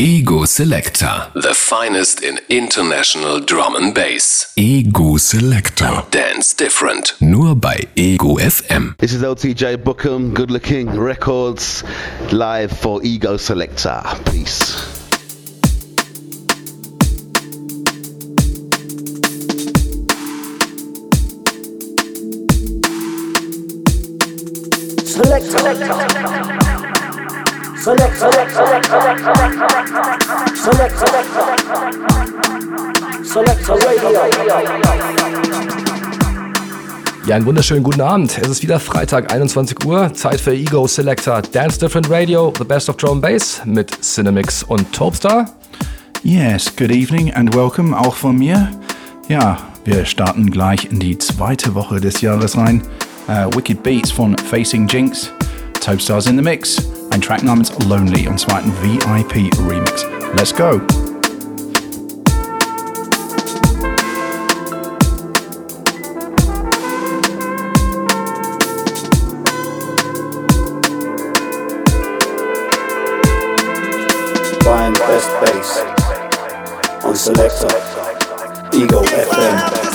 Ego Selector. The finest in international drum and bass. Ego Selector. Dance different. Nur bei Ego FM. This is LTJ Bookham, Good Looking Records, live for Ego Selector. Peace. Select, select, select. Select, select, select, select, select, select, select, select, radio. Ja, einen wunderschönen guten Abend. Es ist wieder Freitag, 21 Uhr. Zeit für Ego Selector Dance Different Radio, The Best of Drum Bass mit Cinemix und Topstar. Yes, good evening and welcome auch von mir. Ja, wir starten gleich in die zweite Woche des Jahres rein. Uh, Wicked Beats von Facing Jinx, Topstars in the Mix. Ein Track namens Lonely on ein VIP Remix. Let's go! The best bass on Selector Ego FM.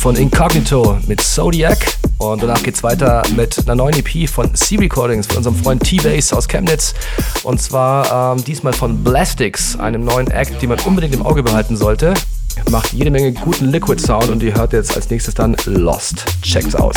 Von Incognito mit Zodiac. Und danach geht's weiter mit einer neuen EP von C-Recordings von unserem Freund T-Base aus Chemnitz. Und zwar ähm, diesmal von Blastics, einem neuen Act, den man unbedingt im Auge behalten sollte. Macht jede Menge guten Liquid Sound und ihr hört jetzt als nächstes dann Lost. Checkt's aus.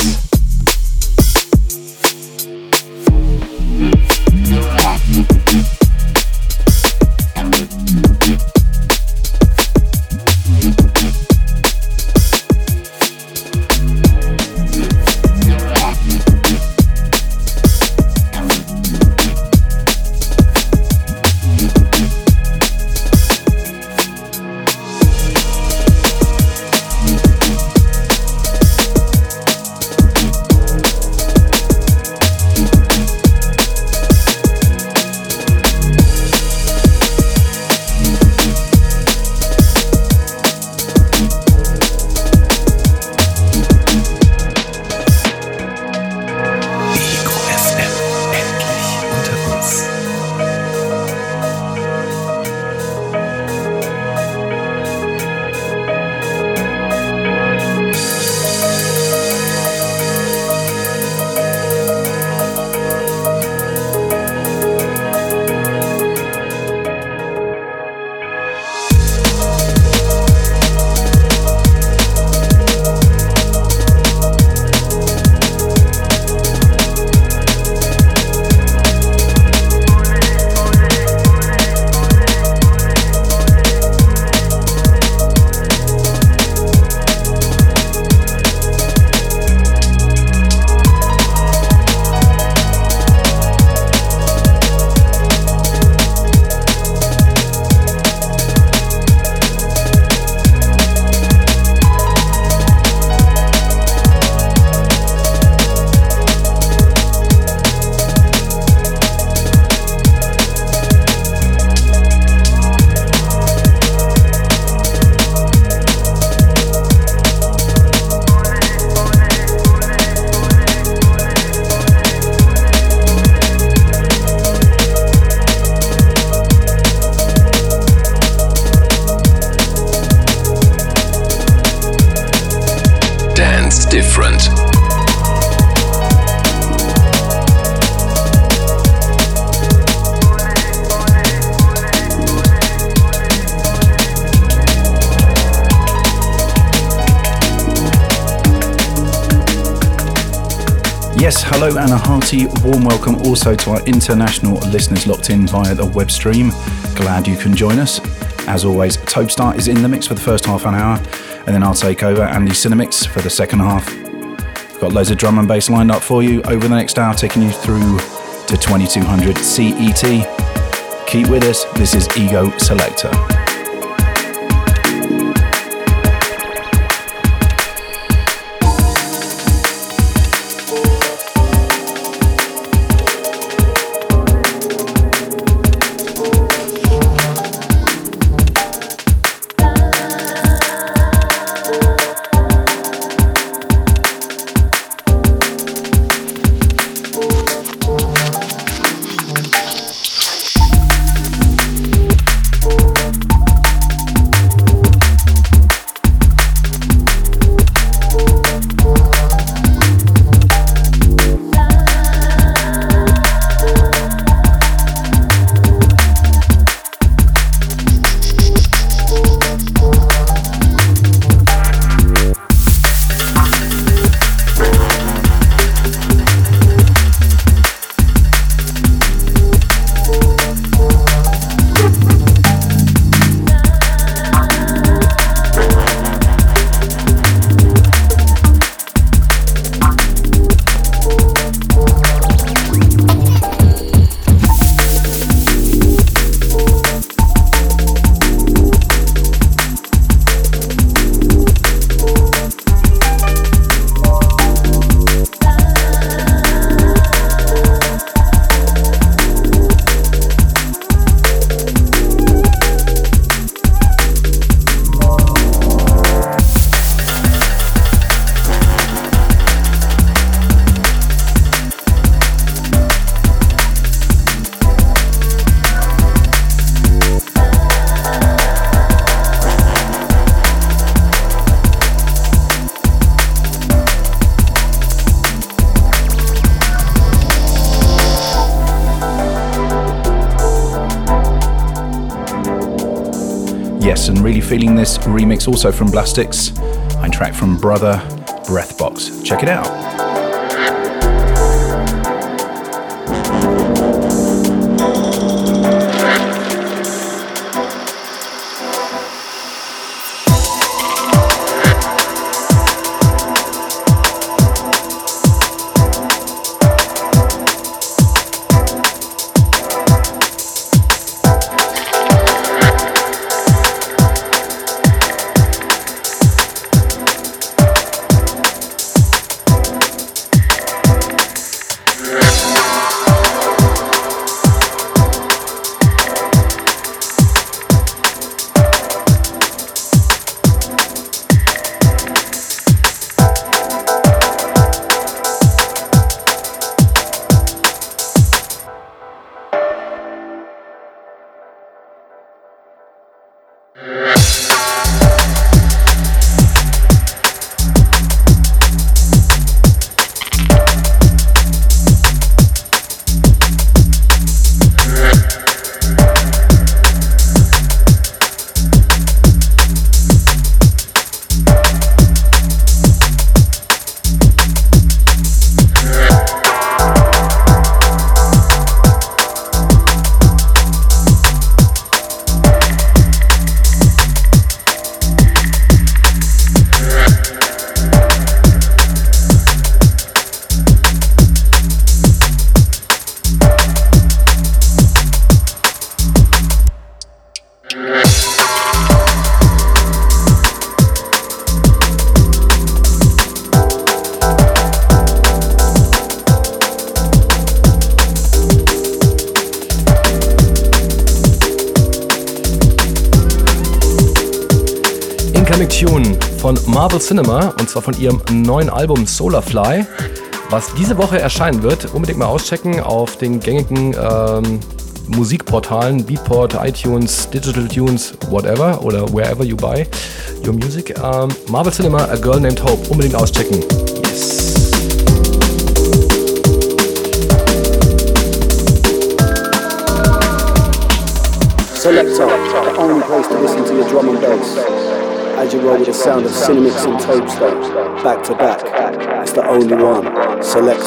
Warm welcome also to our international listeners locked in via the web stream. Glad you can join us. As always, Topestar is in the mix for the first half an hour, and then I'll take over Andy Cinemix for the second half. Got loads of drum and bass lined up for you over the next hour, taking you through to 2200 CET. Keep with us, this is Ego Selector. Feeling this remix also from Blastix, ein track from Brother Breathbox. Check it out. Marvel Cinema und zwar von ihrem neuen Album Solarfly, was diese Woche erscheinen wird. Unbedingt mal auschecken auf den gängigen ähm, Musikportalen, Beatport, iTunes, Digital Tunes, whatever oder wherever you buy your music. Ähm, Marvel Cinema, A Girl Named Hope, unbedingt auschecken. Yes. Selector, the only place to listen to your drum and bass. as you roll with the sound of Cinemix and Topestone, back to back. It's the only one. Select.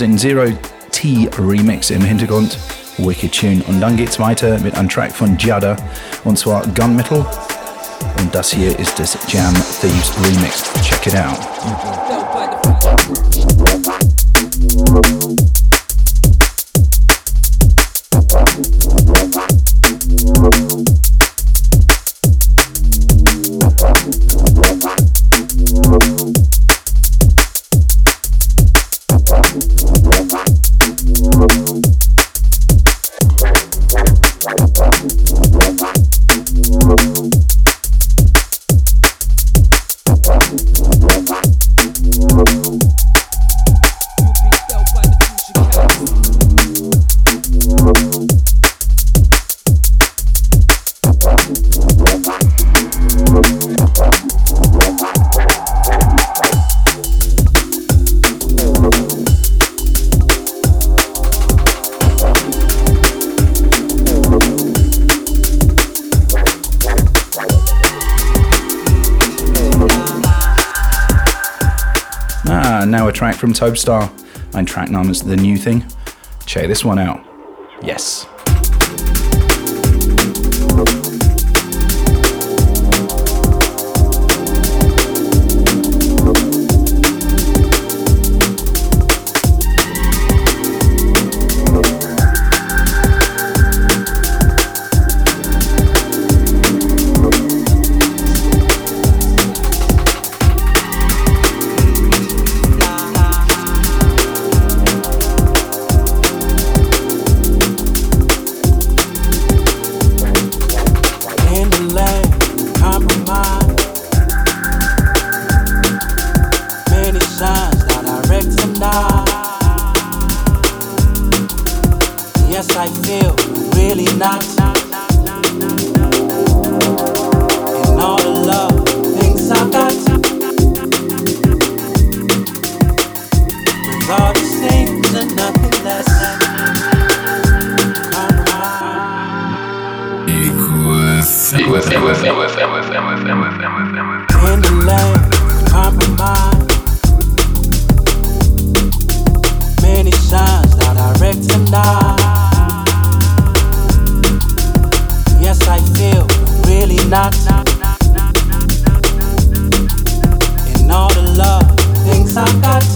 In Zero T Remix im Hintergrund. Wicked Tune. Und dann geht's weiter mit einem Track von Jada und zwar Gunmetal. Und das hier ist das Jam Thieves Remix. Check it out. Tobestar, ein Track namens The New Thing. Check this one out. Yes. compromise. Many signs that I recognize. Yes, I feel really not. And all the love, things I got.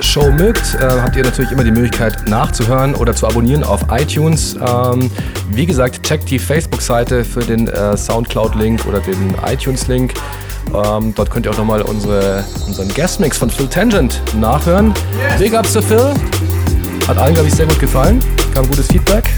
Show mögt, äh, habt ihr natürlich immer die Möglichkeit nachzuhören oder zu abonnieren auf iTunes. Ähm, wie gesagt, checkt die Facebook-Seite für den äh, Soundcloud-Link oder den iTunes-Link. Ähm, dort könnt ihr auch nochmal unsere, unseren Guest-Mix von Phil Tangent nachhören. Big ups zu Phil. Hat allen, glaube ich, sehr gut gefallen. Kam gutes Feedback.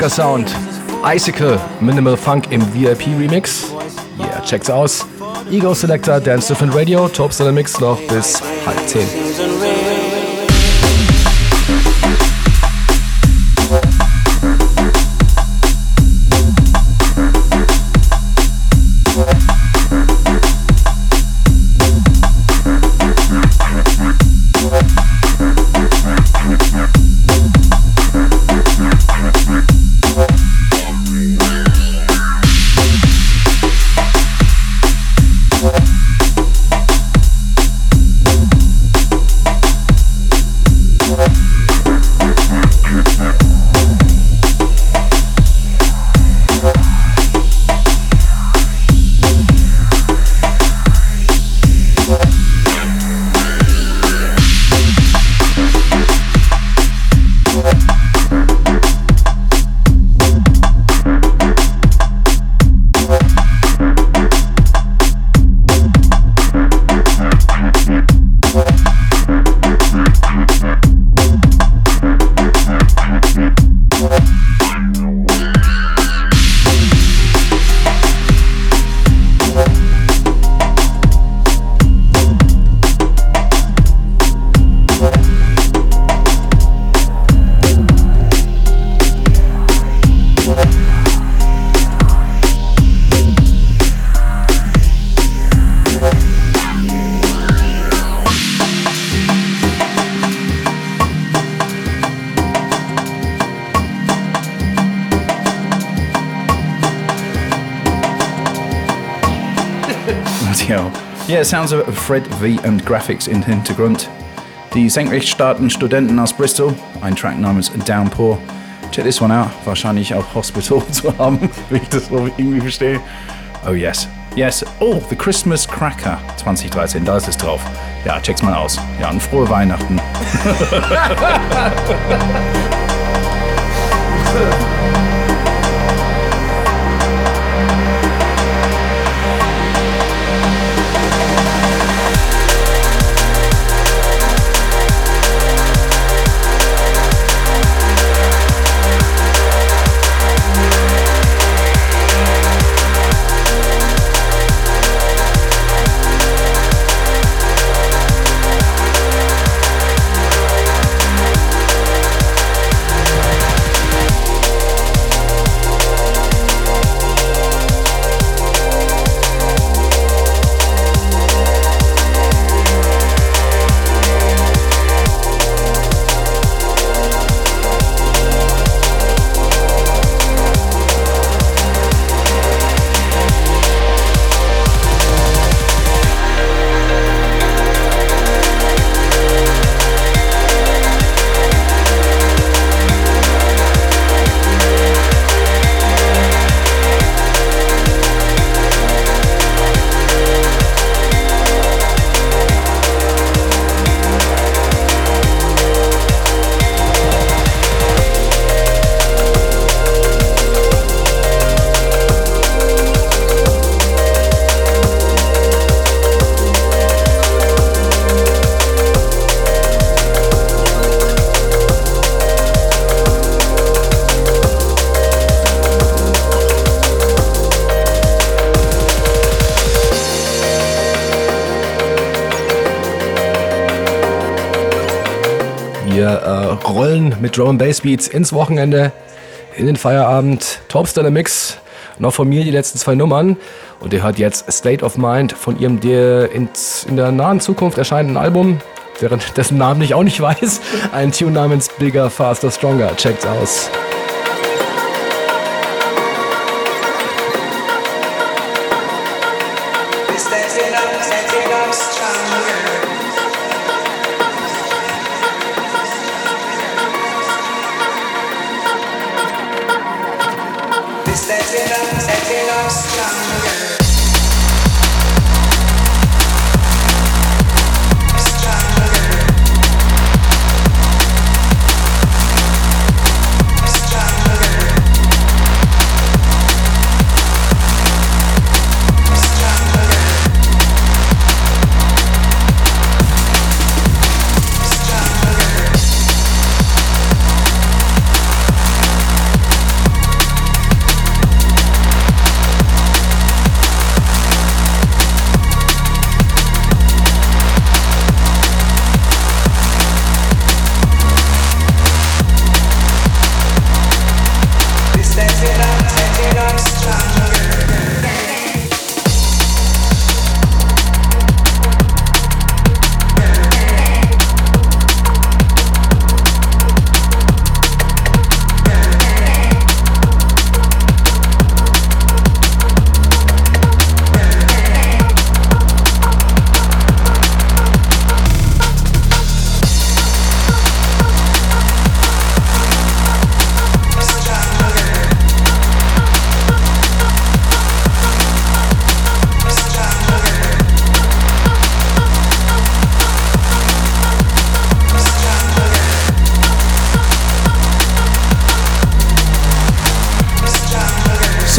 Kopfnicker Sound. Icicle, Minimal Funk im VIP Remix. Yeah, check's aus. Ego Selector, Dance Different Radio, Top Mix noch bis halb zehn. Sounds of Fred V and Graphics in Hintergrund. Die senkrechtstarten Studenten aus Bristol, ein Track namens Downpour. Check this one out, wahrscheinlich auch Hospital zu haben, wie ich das irgendwie verstehe. Oh yes, Yes, oh, The Christmas Cracker 2013, da ist es drauf. Ja, check's mal aus. Ja, und frohe Weihnachten. mit Drum Bass Beats ins Wochenende, in den Feierabend. Topster der Mix. Noch von mir die letzten zwei Nummern. Und ihr hört jetzt State of Mind von ihrem der in, der nahen Zukunft erscheinenden Album, während dessen Namen ich auch nicht weiß. Ein Tune namens Bigger, Faster, Stronger. Checkt's aus.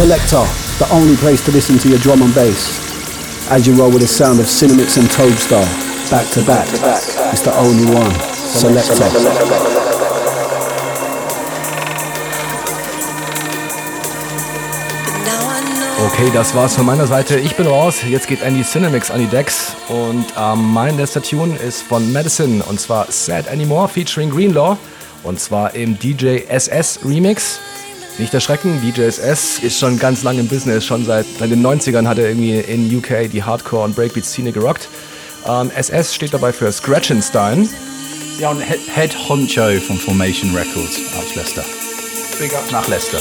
Selector, the only place to listen to your drum and bass. As you roll with the sound of Cinemix and Toadstar, back to back, it's the only one. Selector. Okay, das war's von meiner Seite. Ich bin raus. Jetzt geht Andy Cinemix an die Decks. Und ähm, mein letzter Tune ist von Madison. Und zwar Sad Anymore featuring Greenlaw. Und zwar im DJ SS Remix. Nicht erschrecken, DJSS ist schon ganz lange im Business, schon seit, seit den 90ern hat er irgendwie in UK die Hardcore- und Breakbeat-Szene gerockt. Ähm, SS steht dabei für Scratchenstein. Ja, und Head Honcho von Formation Records aus Leicester. Big up nach Leicester.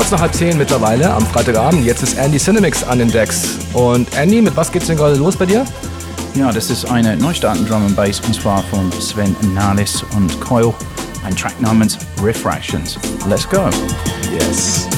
Kurz nach halb zehn mittlerweile am Freitagabend. Jetzt ist Andy Cinemix an den Decks. Und Andy, mit was geht's denn gerade los bei dir? Ja, das ist eine Neustarten Drum and Bass und zwar von Sven Nalis und Coil. Ein Track namens Refractions. Let's go. Yes.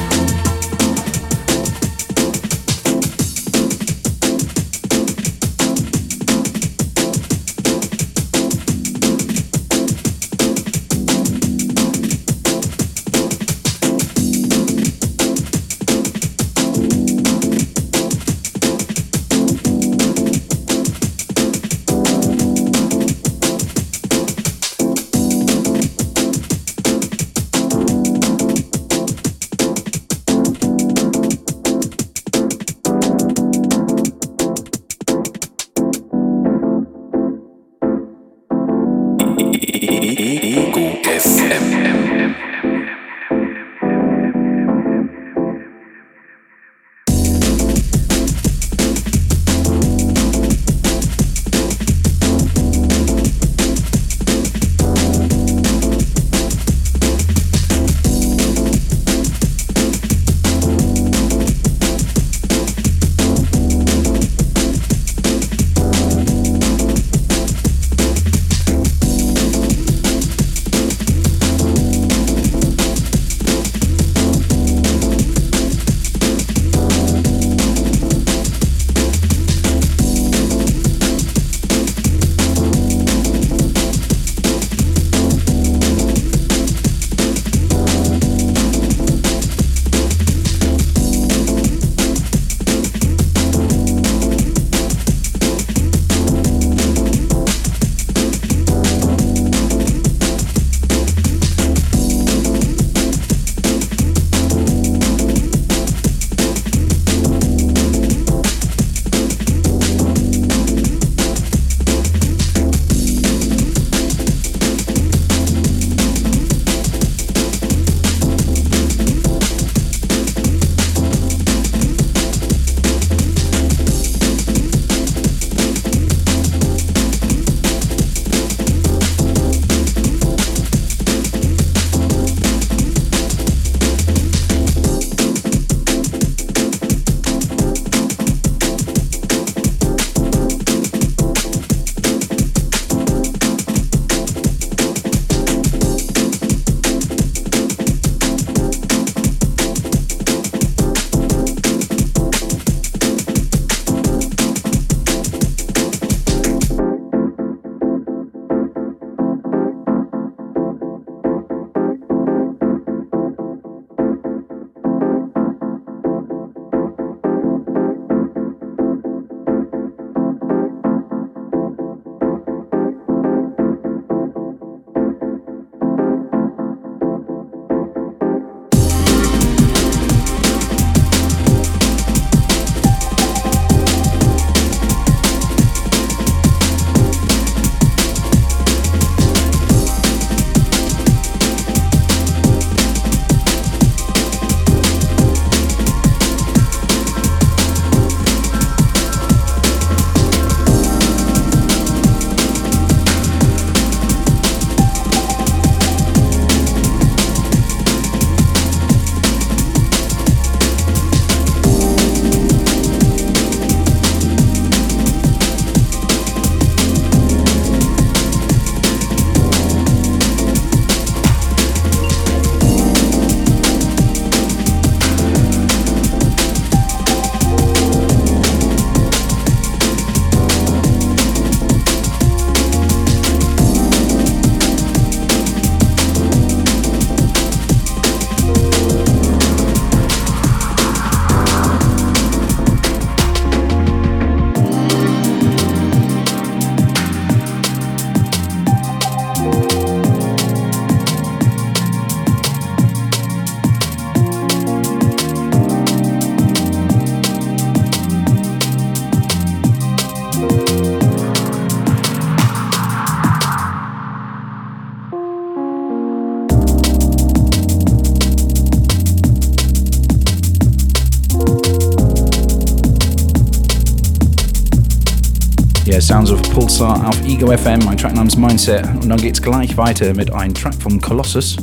Pulsar auf Ego FM, mein Trackname ist Mindset und dann geht's gleich weiter mit einem Track von Colossus.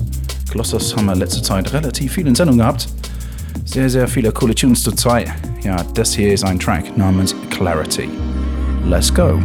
Glossos haben wir letzte Zeit relativ viel in Sendung gehabt. Sehr, sehr viele coole Tunes zur Zeit. Ja, das hier ist ein Track namens Clarity. Let's go.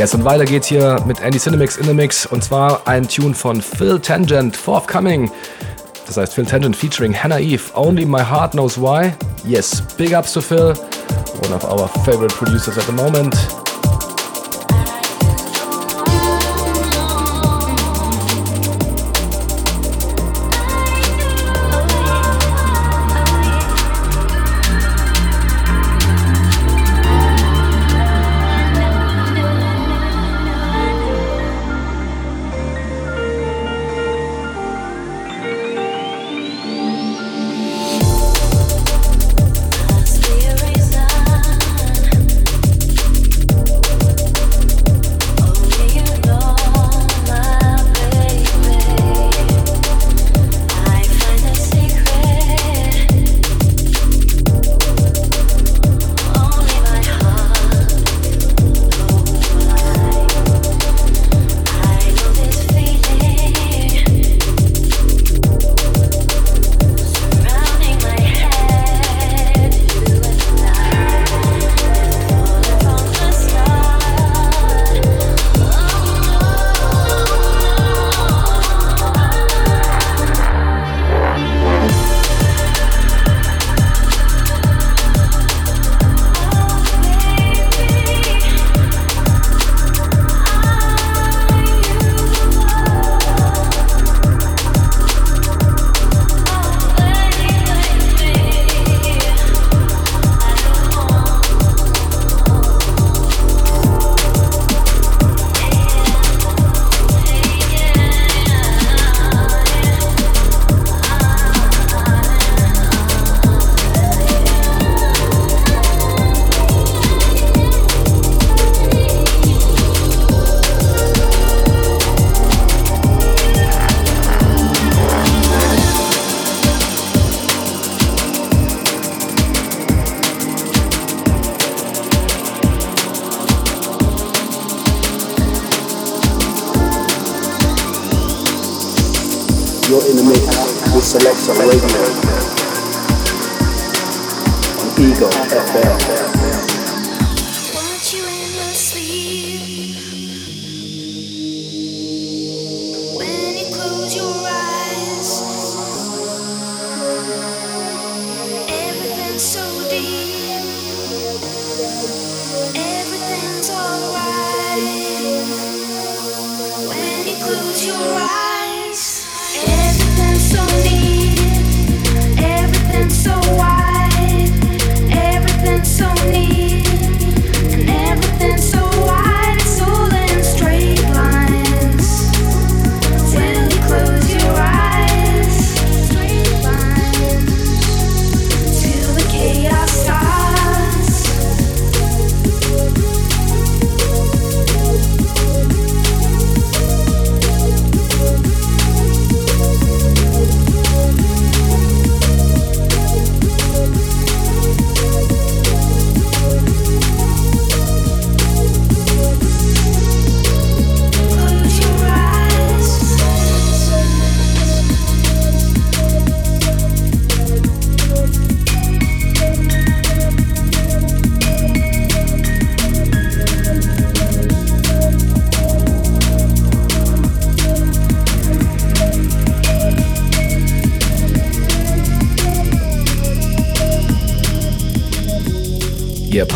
Yes, und weiter geht's hier mit Andy Cinemix in the Mix und zwar ein Tune von Phil Tangent, Forthcoming. Das heißt Phil Tangent featuring Hannah Eve, Only My Heart Knows Why. Yes, big ups to Phil, one of our favorite producers at the moment.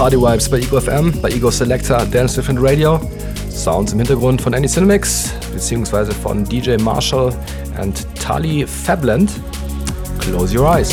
Party Vibes bei Ego FM, bei Ego Selector, Dance Different Radio. Sounds im Hintergrund von Andy Cinemix, beziehungsweise von DJ Marshall und Tali Fabland. Close your eyes.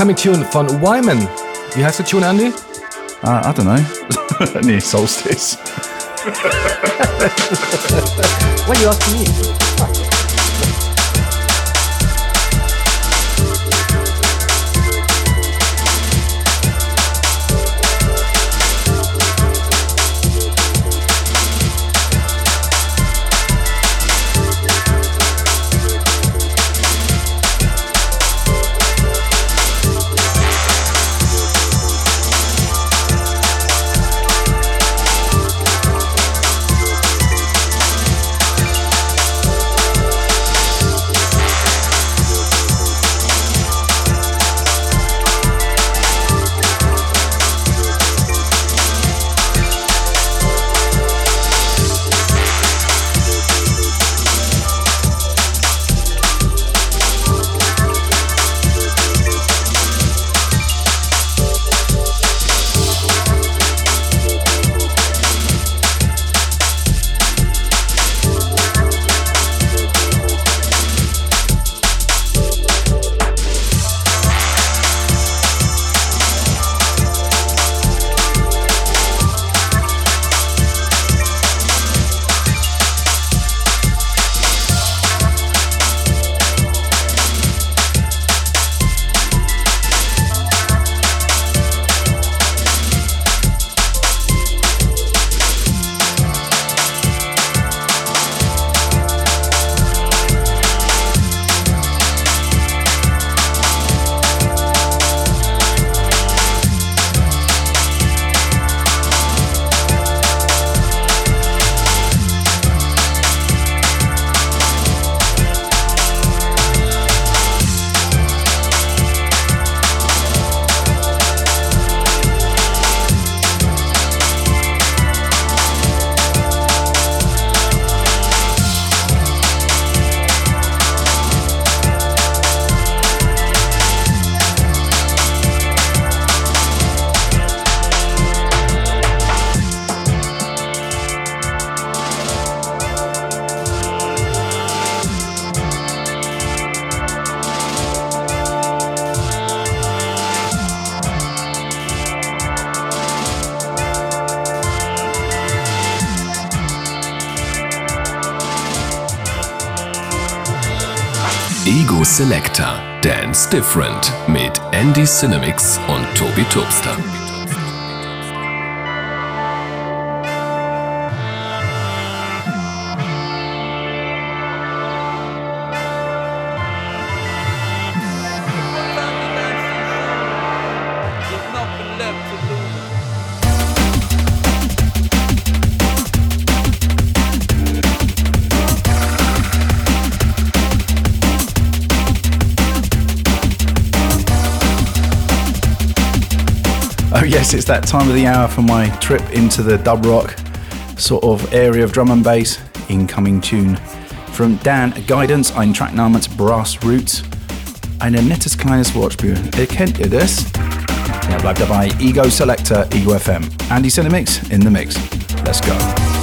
Incoming Tune von Wyman. Wie heißt der Tune, Andy? Uh, I don't know. nee, Solstice. What are you asking me? Selector Dance Different mit Andy Cinemix und Tobi Tubster. Oh, yes, it's that time of the hour for my trip into the dub rock sort of area of drum and bass. Incoming tune from Dan Guidance, ein Track namens Brass Roots. Eine nettes kleines Wortspiel. Erkennt ihr das? Ja, bleibt dabei. Ego Selector, Ego FM. Andy Cinemix in the mix. Let's go.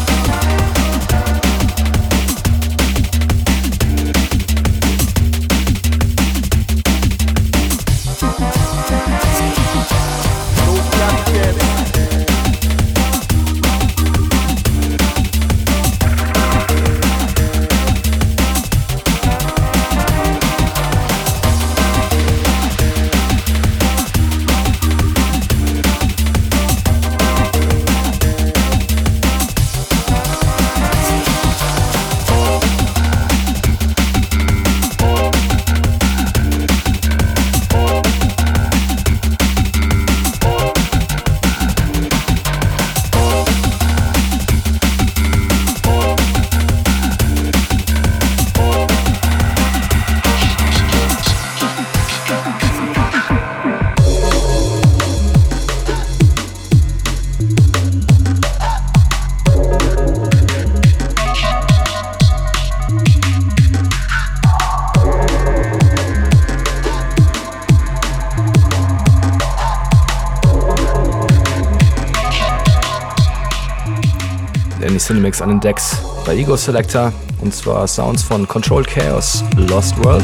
Cinemix an den Decks bei Ego Selector und zwar Sounds von Control Chaos Lost World.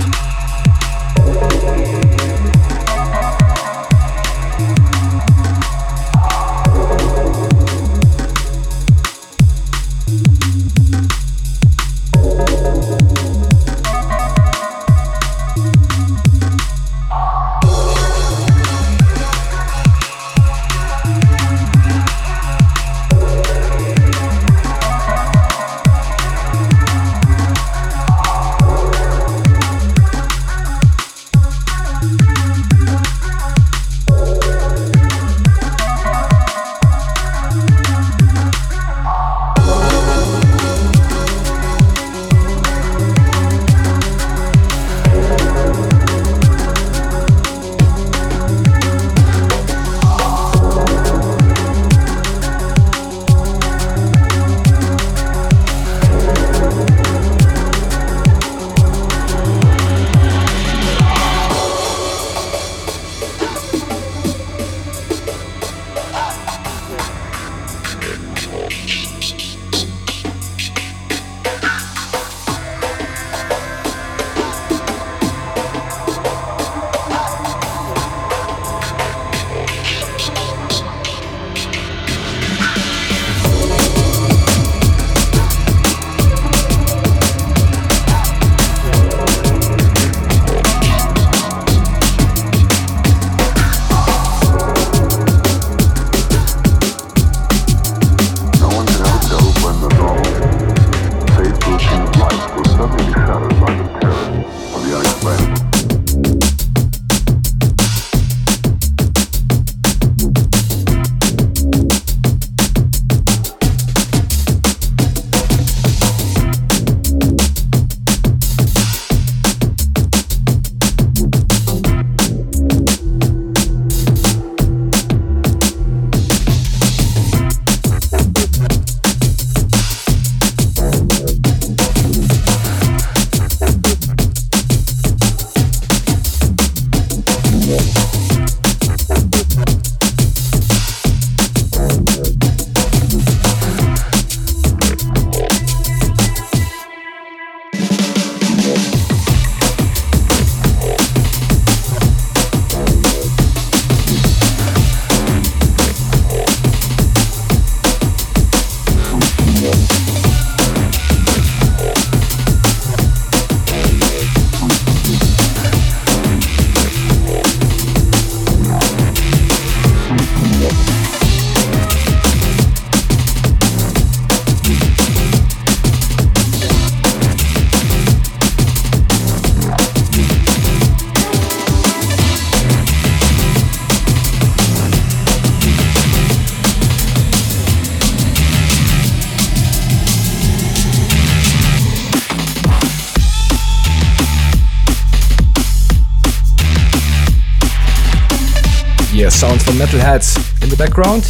Metalheads. In the background,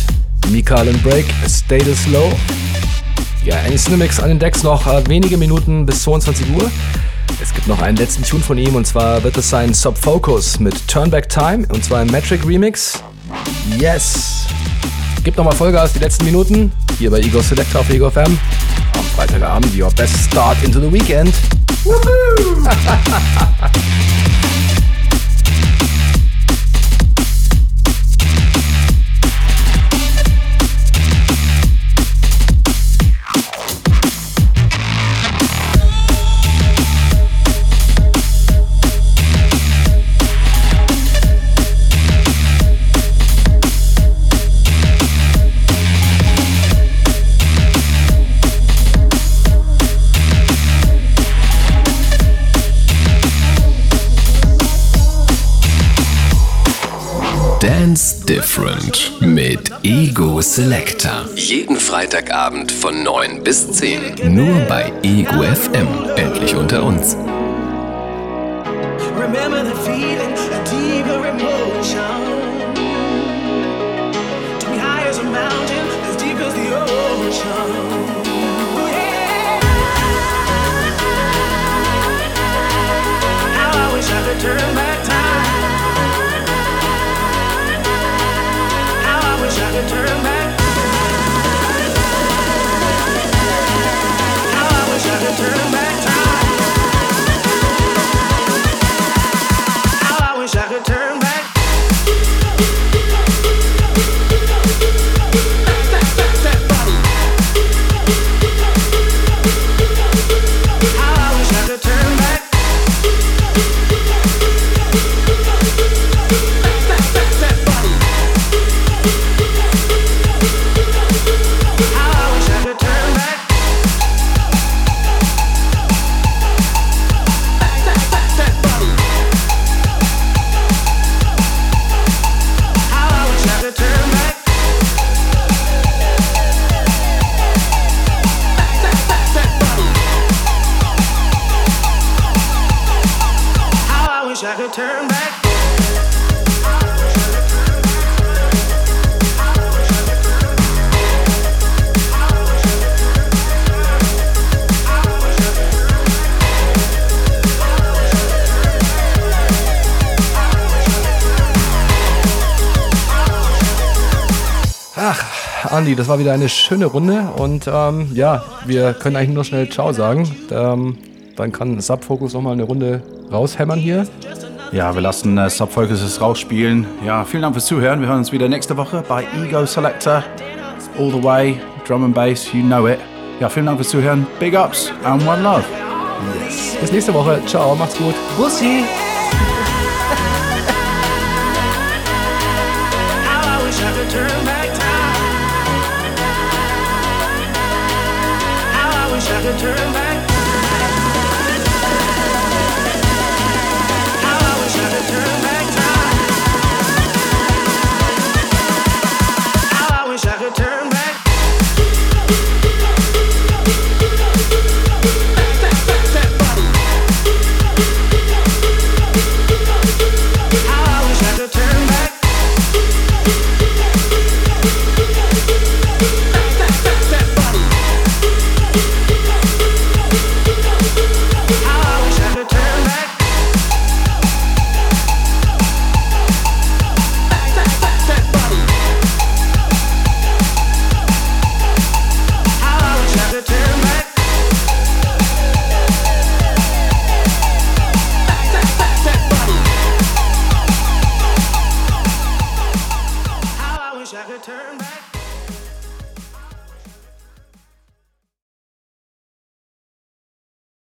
Mikal and Break, Status Low. Ja, Annie Cinemix an den Decks noch äh, wenige Minuten bis 22 Uhr. Es gibt noch einen letzten Tune von ihm und zwar wird es sein Sub Focus mit Turnback Time und zwar im Metric Remix. Yes! Gibt nochmal Vollgas die letzten Minuten hier bei Ego Selector auf Ego FM. Am Freitagabend, your best start into the weekend. Woohoo! Different mit Ego Selector. Jeden Freitagabend von 9 bis 10. Nur bei Ego FM. Endlich unter uns. Andi, das war wieder eine schöne Runde und ähm, ja, wir können eigentlich nur schnell Ciao sagen. Ähm, dann kann Subfocus nochmal eine Runde raushämmern hier. Ja, wir lassen äh, Subfocus rausspielen. Ja, vielen Dank fürs Zuhören. Wir hören uns wieder nächste Woche bei Ego Selector. All the way, Drum and Bass, you know it. Ja, vielen Dank fürs Zuhören. Big Ups and One Love. Yes. Bis nächste Woche. Ciao, macht's gut. Bussi.